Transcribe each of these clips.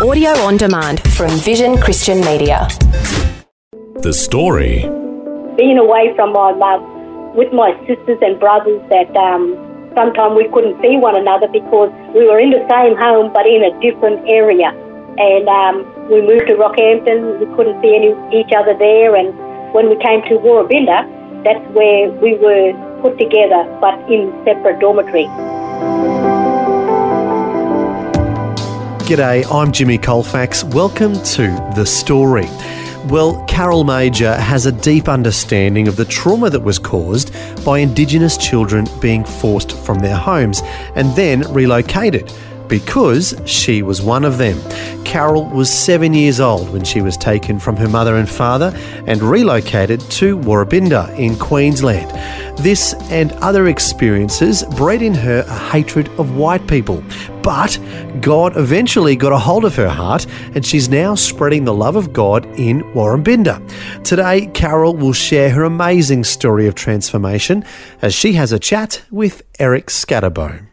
Audio on demand from Vision Christian Media. The story. being away from my mum with my sisters and brothers that um, sometimes we couldn't see one another because we were in the same home but in a different area. And um, we moved to Rockhampton, we couldn't see any, each other there. And when we came to Woorabinda, that's where we were put together but in separate dormitories. G'day, I'm Jimmy Colfax. Welcome to The Story. Well, Carol Major has a deep understanding of the trauma that was caused by Indigenous children being forced from their homes and then relocated because she was one of them. Carol was seven years old when she was taken from her mother and father and relocated to Woorabinda in Queensland. This and other experiences bred in her a hatred of white people. But God eventually got a hold of her heart and she's now spreading the love of God in Woorabinda. Today, Carol will share her amazing story of transformation as she has a chat with Eric Skattebo.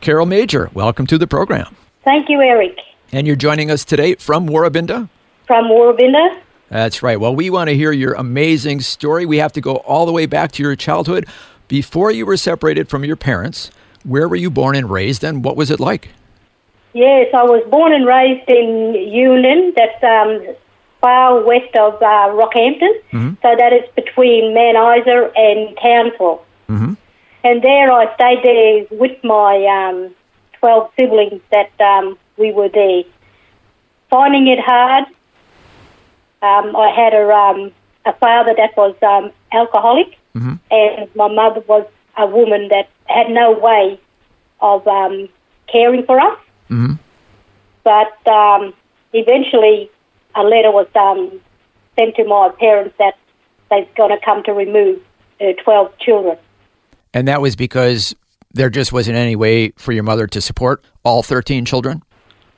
Carol Major, welcome to the program. Thank you, Eric. And you're joining us today from Woorabinda? From Woorabinda. That's right. Well, we want to hear your amazing story. We have to go all the way back to your childhood. Before you were separated from your parents, where were you born and raised, and what was it like? yes, I was born and raised in Hughenden, that's um, far west of uh, Rockhampton. So that is between Isa and Townsville. Mhm. And there I stayed there with my um, 12 siblings that um, we were there. Finding it hard, um, I had a, um, a father that was um, alcoholic, and my mother was a woman that had no way of um, caring for us. Mhm. But um, eventually, a letter was um, sent to my parents that they're going to come to remove uh, 12 children. And that was because there just wasn't any way for your mother to support all 13 children?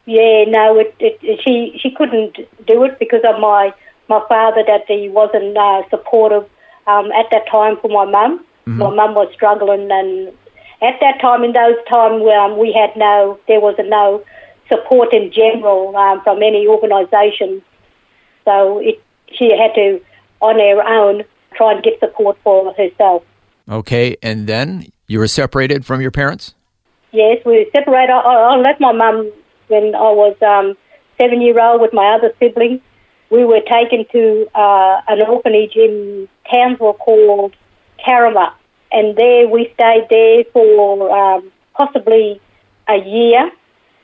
Yeah, no, it, it, she she couldn't do it because of my my father that he wasn't uh, supportive um, at that time for my mum. My mum was struggling, and at that time, in those times, um, we had no, there was no support in general um, from any organisation. So it, she had to, on her own, try and get support for herself. Okay, and then you were separated from your parents? Yes, we were separated. I, I left my mum when I was um, seven year old with my other siblings. We were taken to uh, an orphanage in Townsville called Karama, and there we stayed there for um, possibly a year,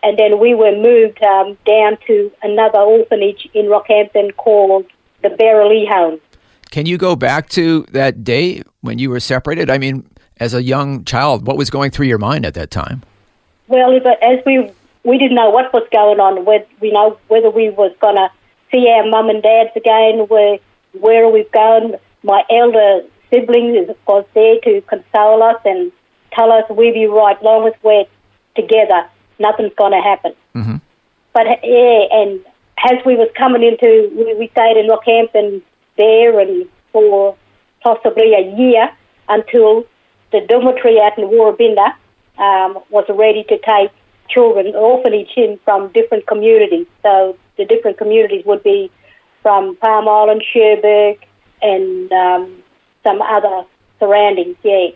and then we were moved um, down to another orphanage in Rockhampton called the Berrily Home. Can you go back to that day when you were separated? I mean, as a young child, what was going through your mind at that time? Well, as we we didn't know what was going on, whether we know whether we was gonna see our mum and dads again, where where we've gone. My elder sibling is was there to console us and tell us we'll be right long as we're together. Nothing's gonna happen. Mhm. But yeah, and as we was coming into, we, we stayed in Rockhampton there and for possibly a year until the dormitory out in Woorabinda um, was ready to take children, orphanage in from different communities. So the different communities would be from Palm Island, Cherbourg, and um, some other surroundings. Yeah,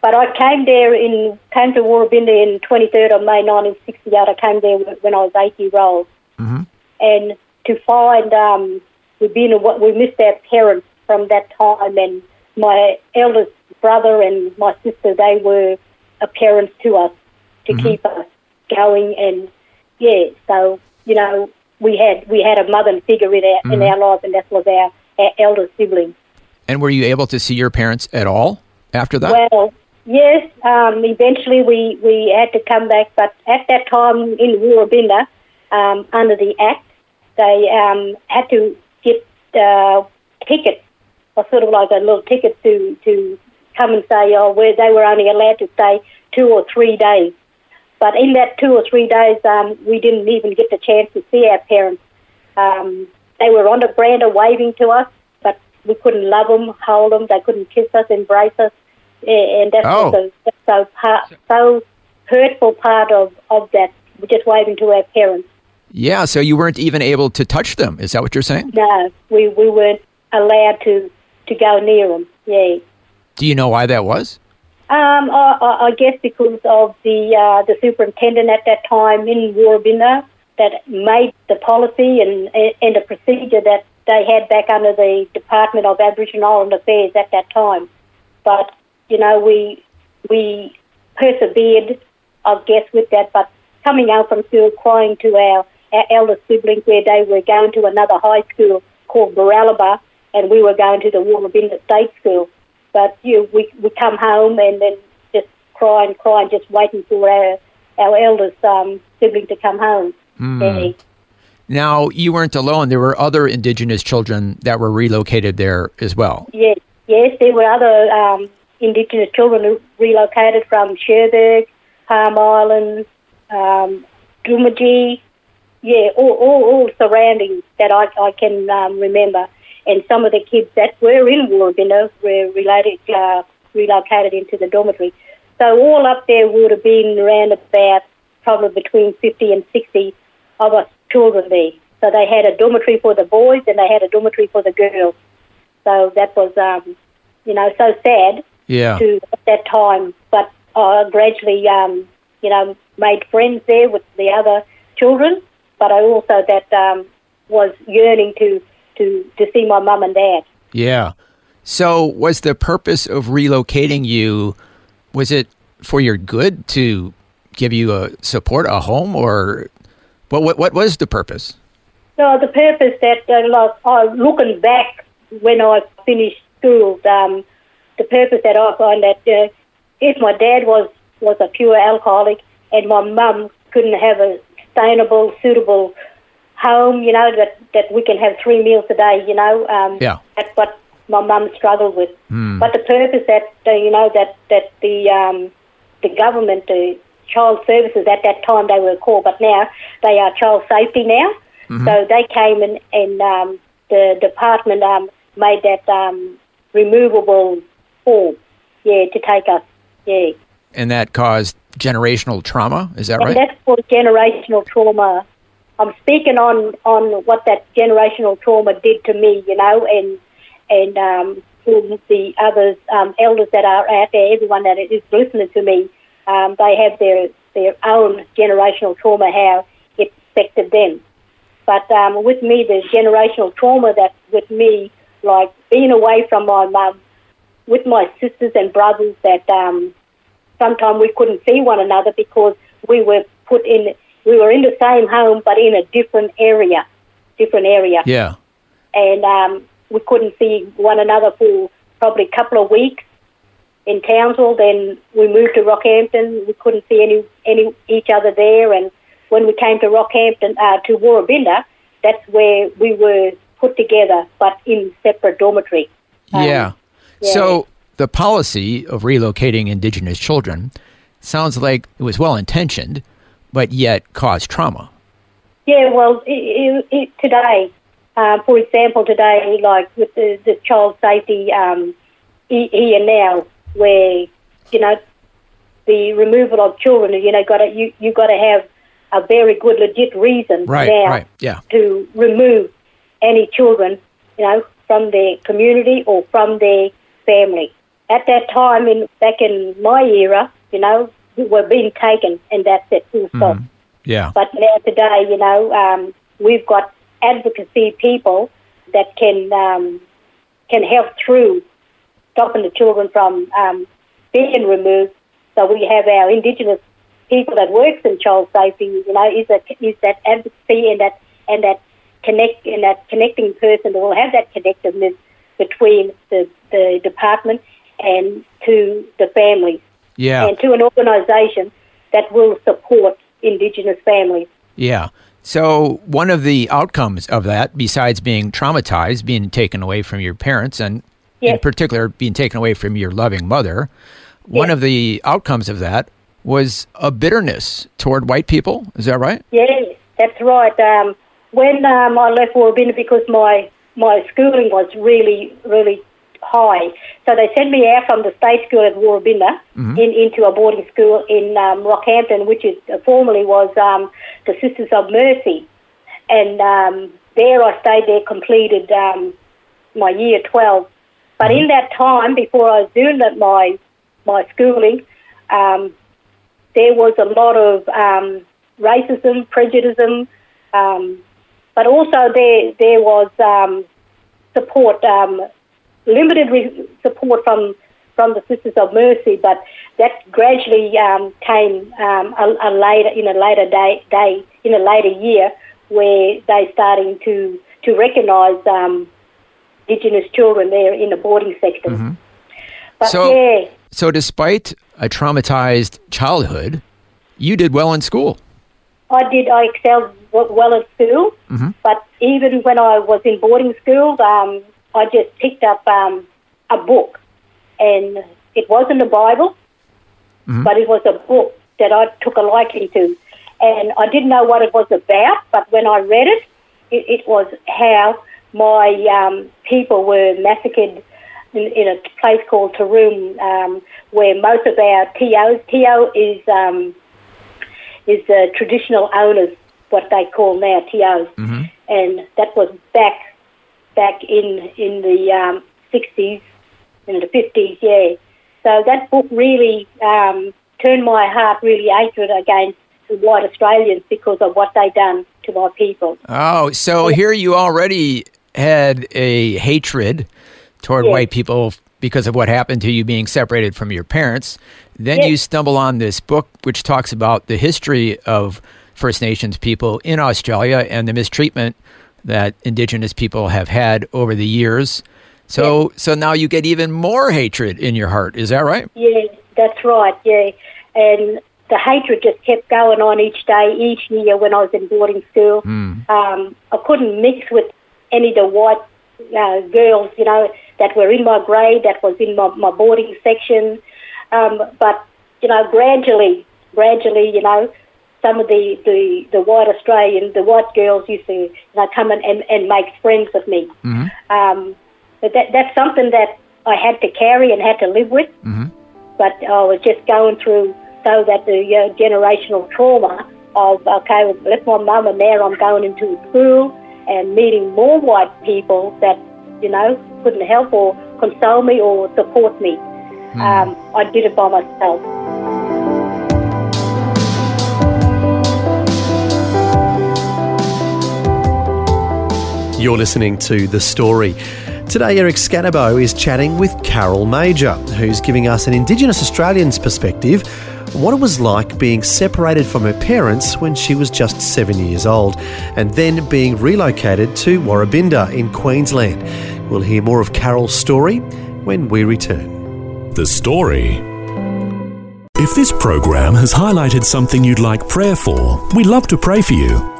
but I came there in came to Woorabinda in 23rd of May 1968. I came there when I was eight years old, Mhm. and to find um, we've been we missed our parents from that time, and my eldest brother and my sister, they were a parents to us to keep us going. And yeah, so you know, we had we had a mother figure in our in our lives, and that was our, our eldest sibling. And were you able to see your parents at all after that? Well, yes. Um, eventually, we, we had to come back, but at that time in Woorabinda, um, under the Act, they um, had to uh, tickets, or sort of like a little ticket to to come and say, oh, where they were only allowed to stay two or three days. But in that two or three days, um, we didn't even get the chance to see our parents. Um, they were on the veranda waving to us, but we couldn't love them, hold them. They couldn't kiss us, embrace us, and that's Oh. that's so part, so hurtful part of of that. Just waving to our parents. Yeah, so you weren't even able to touch them. Is that what you're saying? No, we we weren't allowed to to go near them. Yeah. Do you know why that was? Um, I, I, I guess because of the uh, the superintendent at that time in Woorabinda that made the policy and and the procedure that they had back under the Department of Aboriginal Island Affairs at that time. But you know, we we persevered, I guess, with that. But coming out from school, crying to our elder siblings where they were going to another high school called Baralaba, and we were going to the Woorabinda State School. But you, we we come home and then just cry and cry and just waiting for our our eldest um, sibling to come home. Yeah. Now, you weren't alone. There were other Indigenous children that were relocated there as well. Yes, yes, there were other um, Indigenous children who relocated from Cherbourg, Palm Island, um, Doomadgee, yeah, all, all, all surroundings that I, I can um, remember. And some of the kids that were in Woorabinda were related, uh, relocated into the dormitory. So all up there would have been around about probably between 50 and 60 of us children there. So they had a dormitory for the boys and they had a dormitory for the girls. So that was, um, you know, so sad Yeah. to at that time. But I gradually, um, you know, made friends there with the other children. But I also that um, was yearning to, to, to see my mum and dad. Yeah. So, was the purpose of relocating you was it for your good to give you a support, a home, or what? What, what was the purpose? So the purpose that, uh, uh, looking back when I finished school, um, the purpose that I find that uh, if my dad was, was a pure alcoholic and my mum couldn't have a sustainable, suitable home, you know, that, that we can have three meals a day, you know, um, Yeah. that's what my mum struggled with. But the purpose that, uh, you know, that, that the, um, the government, the child services at that time they were called, but now they are child safety now. So they came and, and um, the department um, made that um, removable form, yeah, to take us, yeah. And that caused generational trauma. Is that And right? that's for generational trauma. I'm speaking on, on what that generational trauma did to me, you know, and and um, to the others, um, elders that are out there, everyone that is listening to me, um, they have their their own generational trauma, how it affected them. But um, with me, the generational trauma that with me, like being away from my mum, with my sisters and brothers, that um, sometimes we couldn't see one another because we were put in, we were in the same home but in a different area, different area, yeah. and um, we couldn't see one another for probably a couple of weeks in Townsville. Then we moved to Rockhampton. We couldn't see any any each other there, and when we came to Rockhampton uh, to Woorabinda, that's where we were put together, but in separate dormitory. Um, Yeah. yeah. So the policy of relocating Indigenous children sounds like it was well intentioned, but yet caused trauma. Yeah, well, i i i today, um, for example, today, like with the, the child safety um, here now, where you know the removal of children, you know, got to you you got to have a very good, legit reason Right. now Right. Yeah. to remove any children, you know, from their community or from their family. At that time, in back in my era, you know, we were being taken, and that's it. Full stop. Yeah. But now today, you know, um, we've got advocacy people that can um, can help through stopping the children from um, being removed. So we have our Indigenous people that works in child safety. You know, is that is that advocacy and that and that connect and that connecting person that will have that connectiveness between the the department and to the families Yeah. and to an organisation that will support Indigenous families. Yeah. So, one of the outcomes of that, besides being traumatized, being taken away from your parents, and in particular being taken away from your loving mother, one of the outcomes of that was a bitterness toward white people. Is that right? Yes, that's right. Um, when um, I left Woorabinda because my my schooling was really really high, so they sent me out from the state school at Woorabinda in, into a boarding school in um, Rockhampton, which is uh, formerly was um, the Sisters of Mercy, and um, there I stayed there, completed um, my year twelve. But in that time, before I was doing that, my my schooling, um, there was a lot of um, racism, prejudice, um, but also there there was um, support, um, limited re- support from from the Sisters of Mercy, but that gradually um, came um, a, a later in a later day, day in a later year where they starting to to recognise um, Indigenous children there in the boarding section. But So- yeah, So, despite a traumatized childhood, you did well in school. I did. I excelled well at school, but even when I was in boarding school, um, I just picked up um, a book, and it wasn't a Bible, but it was a book that I took a liking to, and I didn't know what it was about. But when I read it, it, it was how my um, people were massacred in, in a place called Taroom, um, where most of our TOs, TO is um, is the traditional owners, what they call now TOs, and that was back back in in the um, 60s, in the 50s, yeah. So that book really um, turned my heart really hatred against the white Australians because of what they done to my people. Oh, so here you already had a hatred toward Yes. white people because of what happened to you being separated from your parents. Then Yes. you stumble on this book which talks about the history of First Nations people in Australia and the mistreatment that Indigenous people have had over the years. So, so now you get even more hatred in your heart. Is that right? Yeah, that's right. Yeah, and the hatred just kept going on each day, each year when I was in boarding school. Um, I couldn't mix with any of the white uh, girls, you know, that were in my grade, that was in my, my boarding section. Um, but you know, gradually, gradually, you know, some of the, the, the white Australian, the white girls used to you know, come and, and, and make friends with me. Um, but that, that's something that I had to carry and had to live with. But I was just going through so that the uh, generational trauma of, okay, well, left my mum and now I'm going into school and meeting more white people that, you know, couldn't help or console me or support me. Um, I did it by myself. You're listening to The Story. Today, Eric Skattebo is chatting with Carol Major, who's giving us an Indigenous Australian's perspective on what it was like being separated from her parents when she was just seven years old and then being relocated to Woorabinda in Queensland. We'll hear more of Carol's story when we return. The story. If this program has highlighted something you'd like prayer for, we'd love to pray for you.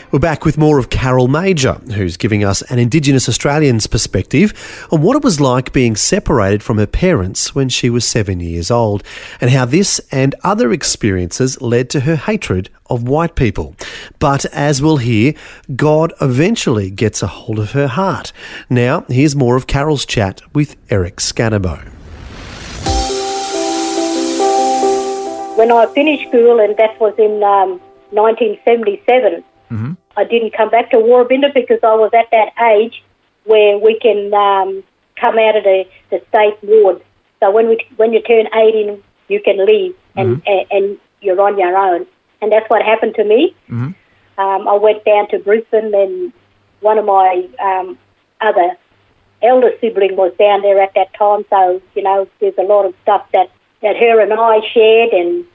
We're back with more of Carol Major, who's giving us an Indigenous Australian's perspective on what it was like being separated from her parents when she was seven years old, and how this and other experiences led to her hatred of white people. But as we'll hear, God eventually gets a hold of her heart. Now, here's more of Carol's chat with Eric Skattebo. When I finished school, and that was in um, 1977, I didn't come back to Woorabinda because I was at that age where we can um, come out of the, the state ward. So when we when you turn 18, you can leave and, and, and you're on your own. And that's what happened to me. Um, I went down to Brisbane and one of my um, other elder sibling was down there at that time. So, you know, there's a lot of stuff that, that her and I shared and,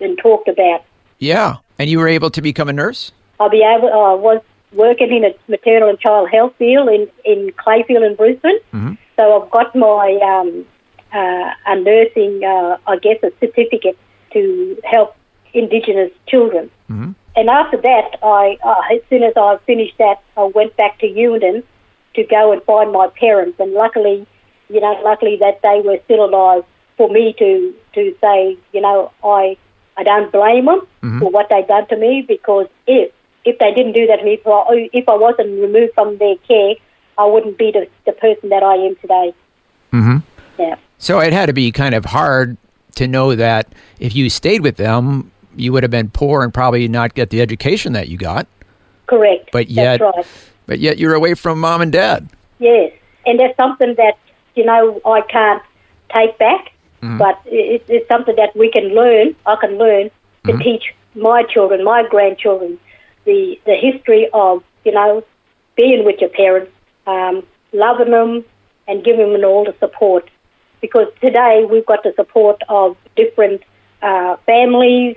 and talked about. Yeah. And you were able to become a nurse? I'll be able. I was working in a maternal and child health field in in Clayfield in Brisbane. So I've got my um, uh, a nursing, uh, I guess, a certificate to help Indigenous children. And after that, I uh, as soon as I finished that, I went back to Hughenden to go and find my parents. And luckily, you know, luckily that they were still alive for me to to say, you know, I I don't blame them for what they done to me because if if they didn't do that to me, if I, if I wasn't removed from their care, I wouldn't be the, the person that I am today. Mm-hmm. Yeah, So it had to be kind of hard to know that if you stayed with them, you would have been poor and probably not get the education that you got. correct. But yet- right. But yet you're away from mom and dad. Yes, and that's something that you know I can't take back, but it, it's something that we can learn. I can learn to teach my children, my grandchildren, the the history of you know being with your parents, um, loving them, and giving them all the support. Because today we've got the support of different uh, families,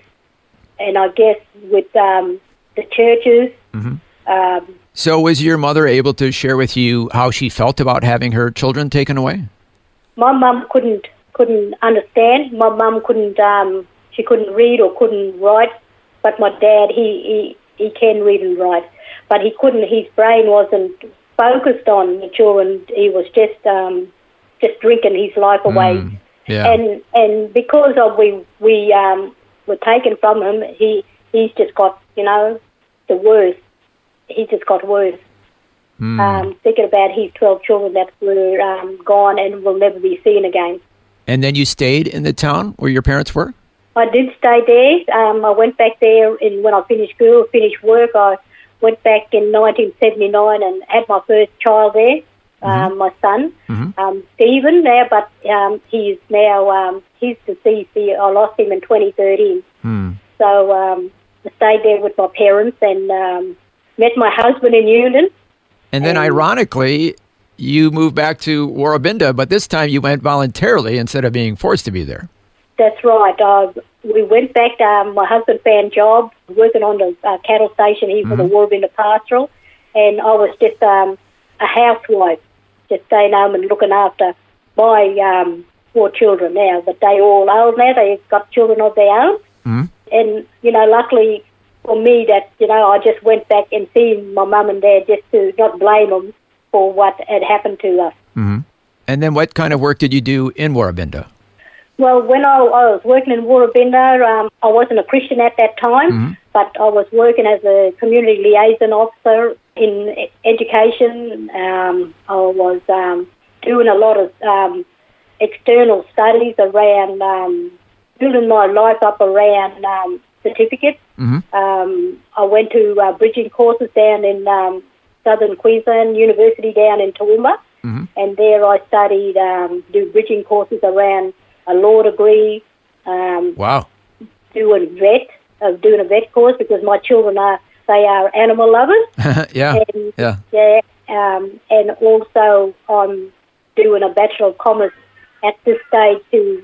and I guess with um, the churches. Um, So was your mother able to share with you how she felt about having her children taken away? my mum couldn't couldn't understand. My mum couldn't um, she couldn't read or couldn't write, but my dad he, he can read and write, but he couldn't. His brain wasn't focused on the children. He was just um, just drinking his life away, Yeah. and and because of we we um, were taken from him, he he's just got you know the worst. He just got worse. Um, thinking about his twelve children that were um, gone and will never be seen again. and then you stayed in the town where your parents were? I did stay there. Um, I went back there in, when I finished school, finished work. I went back in 1979 and had my first child there, um, my son, um, Stephen. Now, but um, he's now um, he's deceased. I lost him in 2013. So um, I stayed there with my parents and um, met my husband in Hughenden. And then, And- ironically, you moved back to Woorabinda, but this time you went voluntarily instead of being forced to be there. That's right. Uh, we went back. Um, my husband found job working on the uh, cattle station here for the Woorabinda Pastoral, and I was just um, a housewife, just staying home and looking after my um, four children now. But they all old now. They've got children of their own, and you know, luckily for me, that you know, I just went back and seen my mum and dad just to not blame them for what had happened to us. And then, what kind of work did you do in Woorabinda? Well, when I, I was working in Woorabinda, um, I wasn't a Christian at that time, but I was working as a community liaison officer in education. Um, I was um, doing a lot of um, external studies around um, building my life up around um, certificates. Um, I went to uh, bridging courses down in um, southern Queensland University down in Toowoomba and there I studied um, do bridging courses around a law degree, um, Wow. doing vet, uh, doing a vet course because my children are they are animal lovers, yeah. and Yeah. yeah, um, and also I'm doing a bachelor of commerce at this stage to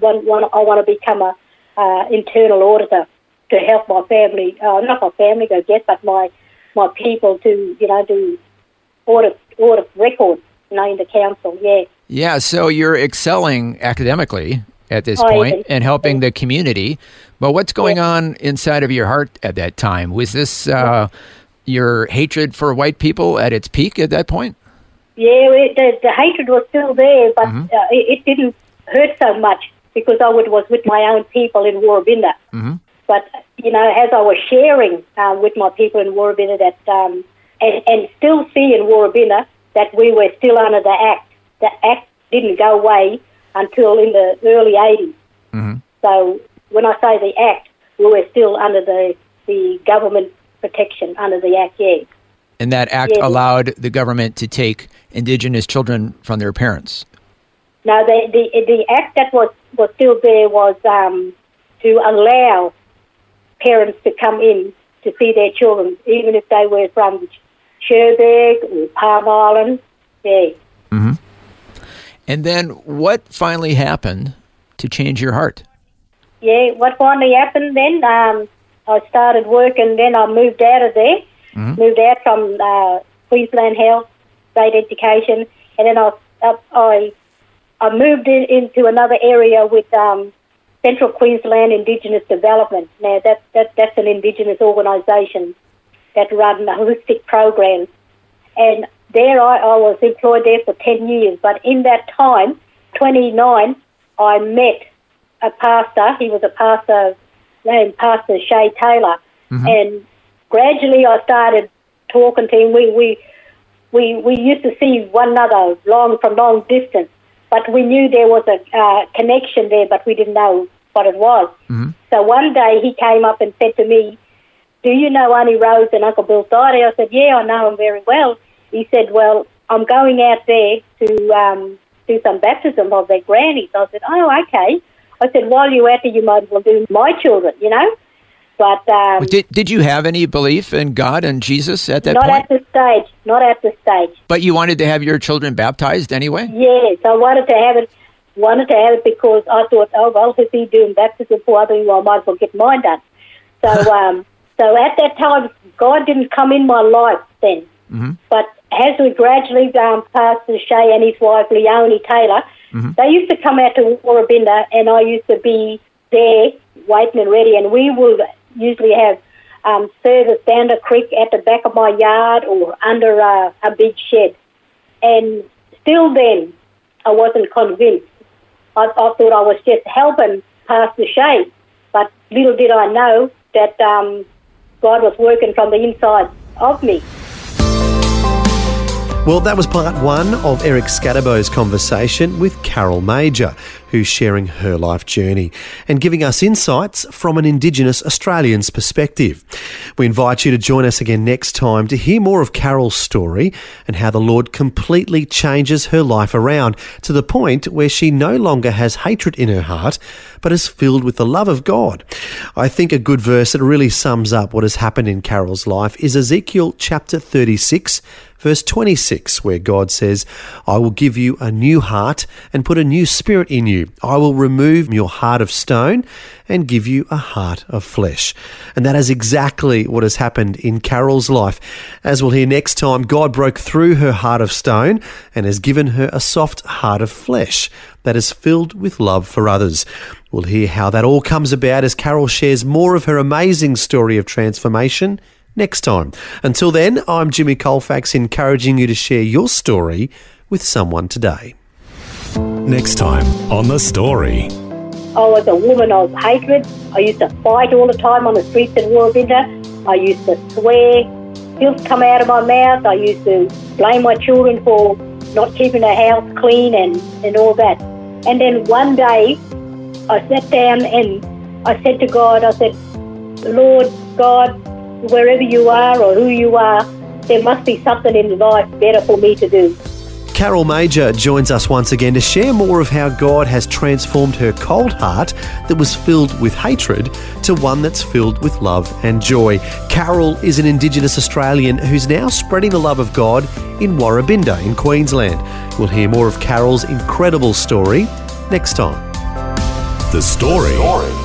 one, one I want to become a uh, internal auditor to help my family, uh, not my family, I guess, but my my people to you know do audit audit records, you know, in the council. Yeah. Yeah. So you're excelling academically at this I and helping the community. But what's going on inside of your heart at that time? Was this uh, your hatred for white people at its peak at that point? Yeah, it, the, the hatred was still there, but uh, it, it didn't hurt so much because I would, was with my own people in Woorabinda. But, you know, as I was sharing uh, with my people in Woorabinda that, um, and, and still see in Woorabinda that we were still under the Act. The Act didn't go away until in the early 80s. So when I say the Act, we were still under the, the government protection under the Act, yeah. And that act Yes. allowed the government to take Indigenous children from their parents. Now, the, the, the Act that was, was still there was um, to allow parents to come in to see their children, even if they were from Cherbourg or Palm Island, yeah. And then what finally happened to change your heart? Yeah, what finally happened then, um, I started work and then I moved out of there, moved out from uh, Queensland Health, State Education, and then I, I, I moved in, into another area with um, Central Queensland Indigenous Development. Now, that, that, that's an Indigenous organisation that run holistic programs. And there I, I was employed there for 10 years, but in that time, 29, I met a pastor. He was a pastor named Pastor Shay Taylor, and gradually I started talking to him. We we we we used to see one another long from long distance, but we knew there was a uh, connection there, but we didn't know what it was. So one day he came up and said to me, "Do you know Auntie Rose and Uncle Bill Friday?" I said, "Yeah, I know him very well." He said, "Well, I'm going out there to um, do some baptism of their grannies." I said, "Oh, okay." I said, "While you're out there, you might as well do my children, you know." But um, Did, did you have any belief in God and Jesus at that not point? at the stage. Not at the stage. but you wanted to have your children baptized anyway? Yes, I wanted to have it. Wanted to have it because I thought, oh well, if he's doing baptism for other people, I might as well get mine done. So, um, so at that time, God didn't come in my life then. But as we gradually um, Pastor Shay and his wife Leonie Taylor, they used to come out to Woorabinda, and I used to be there waiting and ready, and we would usually have um, service down the creek at the back of my yard or under uh, a big shed. And still then, I wasn't convinced. I, I thought I was just helping Pastor Shay, but little did I know that um, God was working from the inside of me. Well, that was part one of Eric Skattebo's conversation with Carol Major, who's sharing her life journey and giving us insights from an Indigenous Australian's perspective. We invite you to join us again next time to hear more of Carol's story and how the Lord completely changes her life around to the point where she no longer has hatred in her heart, but is filled with the love of God. I think a good verse that really sums up what has happened in Carol's life is Ezekiel chapter 36 verse 26, where God says, I will give you a new heart and put a new spirit in you. I will remove your heart of stone and give you a heart of flesh. And that is exactly what has happened in Carol's life. As we'll hear next time, God broke through her heart of stone and has given her a soft heart of flesh that is filled with love for others. We'll hear how that all comes about as Carol shares more of her amazing story of transformation next time. Until then, I'm Jimmy Colfax, encouraging you to share your story with someone today. Next time on The Story. I was a woman of hatred. I used to fight all the time on the streets in Woorabinda. I used to swear. Filth come out of my mouth. I used to blame my children for not keeping the house clean and, and all that. And then one day, I sat down and I said to God, I said, Lord God, wherever you are or who you are, there must be something in life better for me to do. Carol Major joins us once again to share more of how God has transformed her cold heart that was filled with hatred to one that's filled with love and joy. Carol is an Indigenous Australian who's now spreading the love of God in Woorabinda in Queensland. We'll hear more of Carol's incredible story next time. The Story.